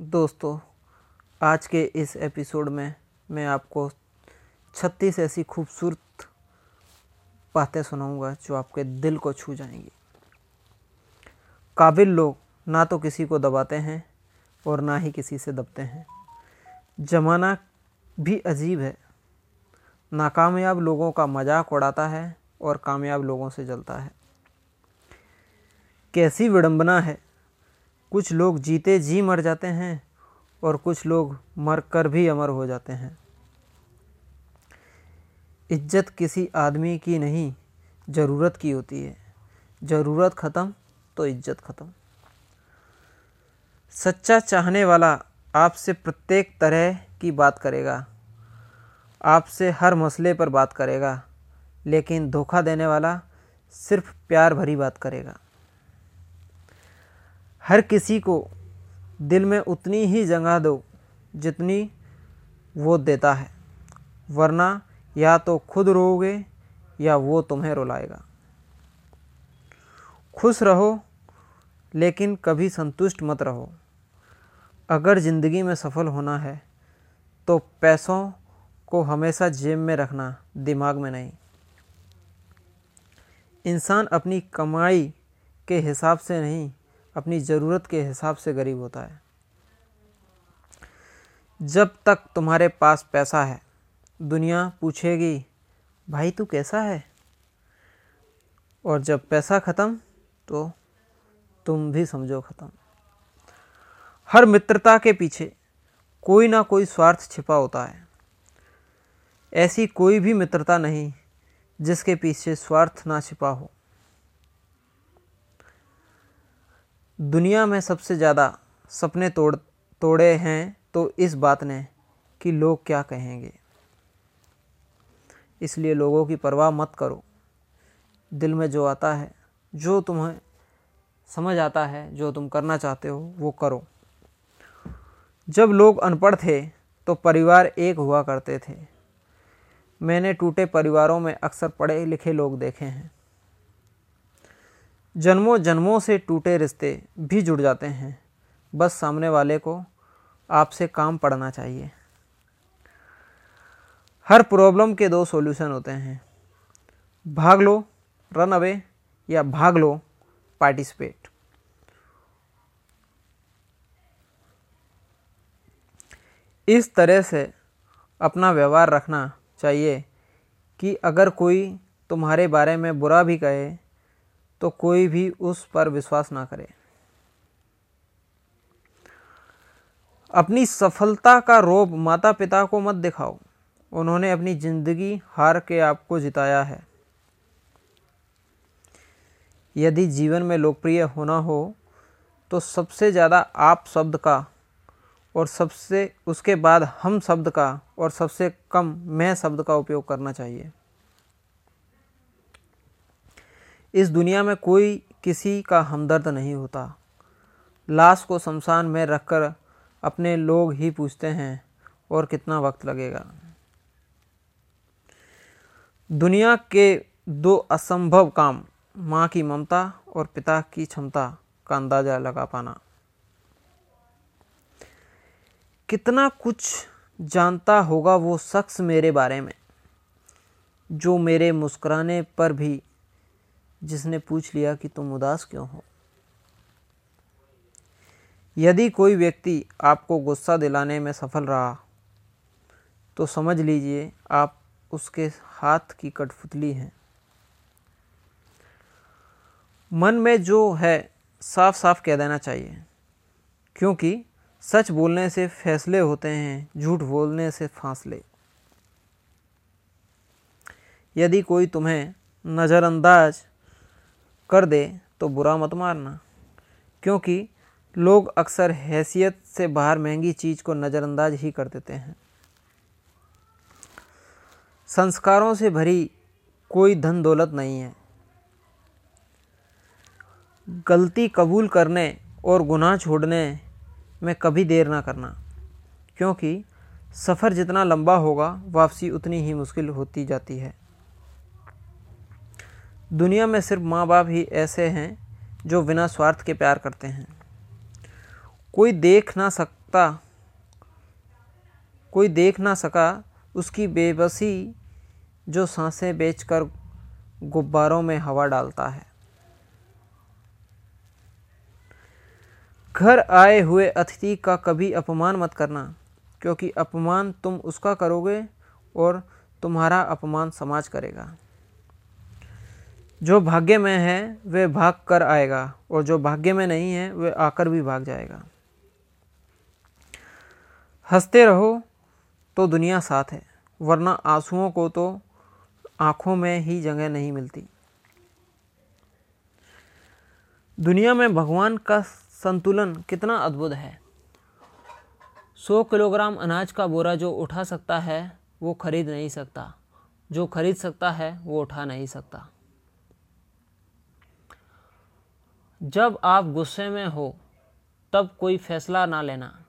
दोस्तों, आज के इस एपिसोड में मैं आपको 36 ऐसी खूबसूरत बातें सुनाऊँगा जो आपके दिल को छू जाएँगी। काबिल लोग ना तो किसी को दबाते हैं और ना ही किसी से दबते हैं। ज़माना भी अजीब है। नाकामयाब लोगों का मज़ाक उड़ाता है और कामयाब लोगों से जलता है। कैसी विडंबना है कुछ लोग जीते जी मर जाते हैं और कुछ लोग मर कर भी अमर हो जाते हैं। इज़्ज़त किसी आदमी की नहीं, ज़रूरत की होती है। ज़रूरत ख़त्म तो इज़्ज़त ख़त्म। सच्चा चाहने वाला आपसे प्रत्येक तरह की बात करेगा। आपसे हर मसले पर बात करेगा, लेकिन धोखा देने वाला सिर्फ़ प्यार भरी बात करेगा। हर किसी को दिल में उतनी ही जगह दो जितनी वो देता है, वरना या तो खुद रोओगे या वो तुम्हें रुलाएगा। खुश रहो, लेकिन कभी संतुष्ट मत रहो। अगर ज़िंदगी में सफल होना है तो पैसों को हमेशा जेब में रखना दिमाग में नहीं। इंसान अपनी कमाई के हिसाब से नहीं अपनी ज़रूरत के हिसाब से गरीब होता है। जब तक तुम्हारे पास पैसा है, दुनिया पूछेगी, भाई तू कैसा है? और जब पैसा ख़त्म तो तुम भी समझो ख़त्म। हर मित्रता के पीछे कोई ना कोई स्वार्थ छिपा होता है। ऐसी कोई भी मित्रता नहीं जिसके पीछे स्वार्थ ना छिपा हो। दुनिया में सबसे ज़्यादा सपने तोड़, तोड़े हैं तो इस बात ने कि लोग क्या कहेंगे। इसलिए लोगों की परवाह मत करो। दिल में जो आता है, जो तुम्हें समझ आता है, जो तुम करना चाहते हो, वो करो। जब लोग अनपढ़ थे तो परिवार एक हुआ करते थे। मैंने टूटे परिवारों में अक्सर पढ़े लिखे लोग देखे हैं। जन्मों जन्मों से टूटे रिश्ते भी जुड़ जाते हैं। बस सामने वाले को आपसे काम पड़ना चाहिए। हर प्रॉब्लम के दो सॉल्यूशन होते हैं। भाग लो, रन अवे, या भाग लो, पार्टिसिपेट। इस तरह से अपना व्यवहार रखना चाहिए कि अगर कोई तुम्हारे बारे में बुरा भी कहे तो कोई भी उस पर विश्वास ना करे। अपनी सफलता का रोब माता पिता को मत दिखाओ। उन्होंने अपनी ज़िंदगी हार के आपको जिताया है। यदि जीवन में लोकप्रिय होना हो तो सबसे ज़्यादा आप शब्द का और सबसे उसके बाद हम शब्द का और सबसे कम मैं शब्द का उपयोग करना चाहिए। इस दुनिया में कोई किसी का हमदर्द नहीं होता। लाश को शमशान में रखकर अपने लोग ही पूछते हैं, और कितना वक्त लगेगा? दुनिया के दो असंभव काम, माँ की ममता और पिता की क्षमता का अंदाज़ा लगा पाना। कितना कुछ जानता होगा वो शख्स मेरे बारे में, जो मेरे मुस्कुराने पर भी जिसने पूछ लिया कि तुम उदास क्यों हो? यदि कोई व्यक्ति आपको गुस्सा दिलाने में सफल रहा तो समझ लीजिए आप उसके हाथ की कठपुतली हैं। मन में जो है साफ़ साफ़ कह देना चाहिए, क्योंकि सच बोलने से फैसले होते हैं, झूठ बोलने से फासले। यदि कोई तुम्हें नज़रअंदाज कर दे तो बुरा मत मारना क्योंकि लोग अक्सर हैसियत से बाहर महँगी चीज़ को नज़रअंदाज ही कर देते हैं। संस्कारों से भरी कोई धन दौलत नहीं है। गलती कबूल करने और गुनाह छोड़ने में कभी देर ना करना, क्योंकि सफ़र जितना लंबा होगा, वापसी उतनी ही मुश्किल होती जाती है। दुनिया में सिर्फ़ माँ बाप ही ऐसे हैं जो बिना स्वार्थ के प्यार करते हैं। कोई देख ना सकता, कोई देख ना सका उसकी बेबसी जो साँसें बेचकर गुब्बारों में हवा डालता है। घर आए हुए अतिथि का कभी अपमान मत करना, क्योंकि अपमान तुम उसका करोगे और तुम्हारा अपमान समाज करेगा। जो भाग्य में है वह भाग कर आएगा, और जो भाग्य में नहीं है वह आकर भी भाग जाएगा। हँसते रहो तो दुनिया साथ है, वरना आंसुओं को तो आँखों में ही जगह नहीं मिलती। दुनिया में भगवान का संतुलन कितना अद्भुत है। सौ किलोग्राम अनाज का बोरा जो उठा सकता है, वो खरीद नहीं सकता। जो खरीद सकता है, वो उठा नहीं सकता। जब आप गुस्से में हो, तब कोई फैसला ना लेना।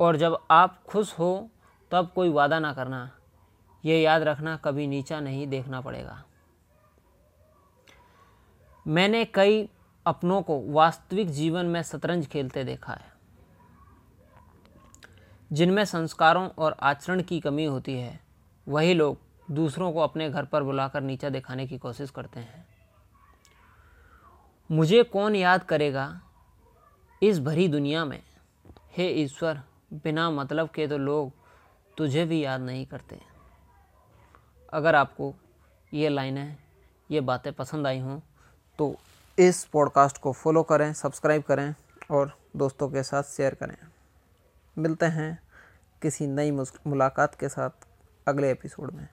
और जब आप खुश हो, तब कोई वादा ना करना। ये याद रखना, कभी नीचा नहीं देखना पड़ेगा। मैंने कई अपनों को वास्तविक जीवन में शतरंज खेलते देखा है, जिनमें संस्कारों और आचरण की कमी होती है। वही लोग दूसरों को अपने घर पर बुलाकर नीचा दिखाने की कोशिश करते हैं। मुझे कौन याद करेगा इस भरी दुनिया में? हे ईश्वर, बिना मतलब के तो लोग तुझे भी याद नहीं करते अगर आपको ये लाइनें, ये बातें पसंद आई हों तो इस पॉडकास्ट को फॉलो करें, सब्सक्राइब करें और दोस्तों के साथ शेयर करें। मिलते हैं किसी नई मुलाकात के साथ अगले एपिसोड में।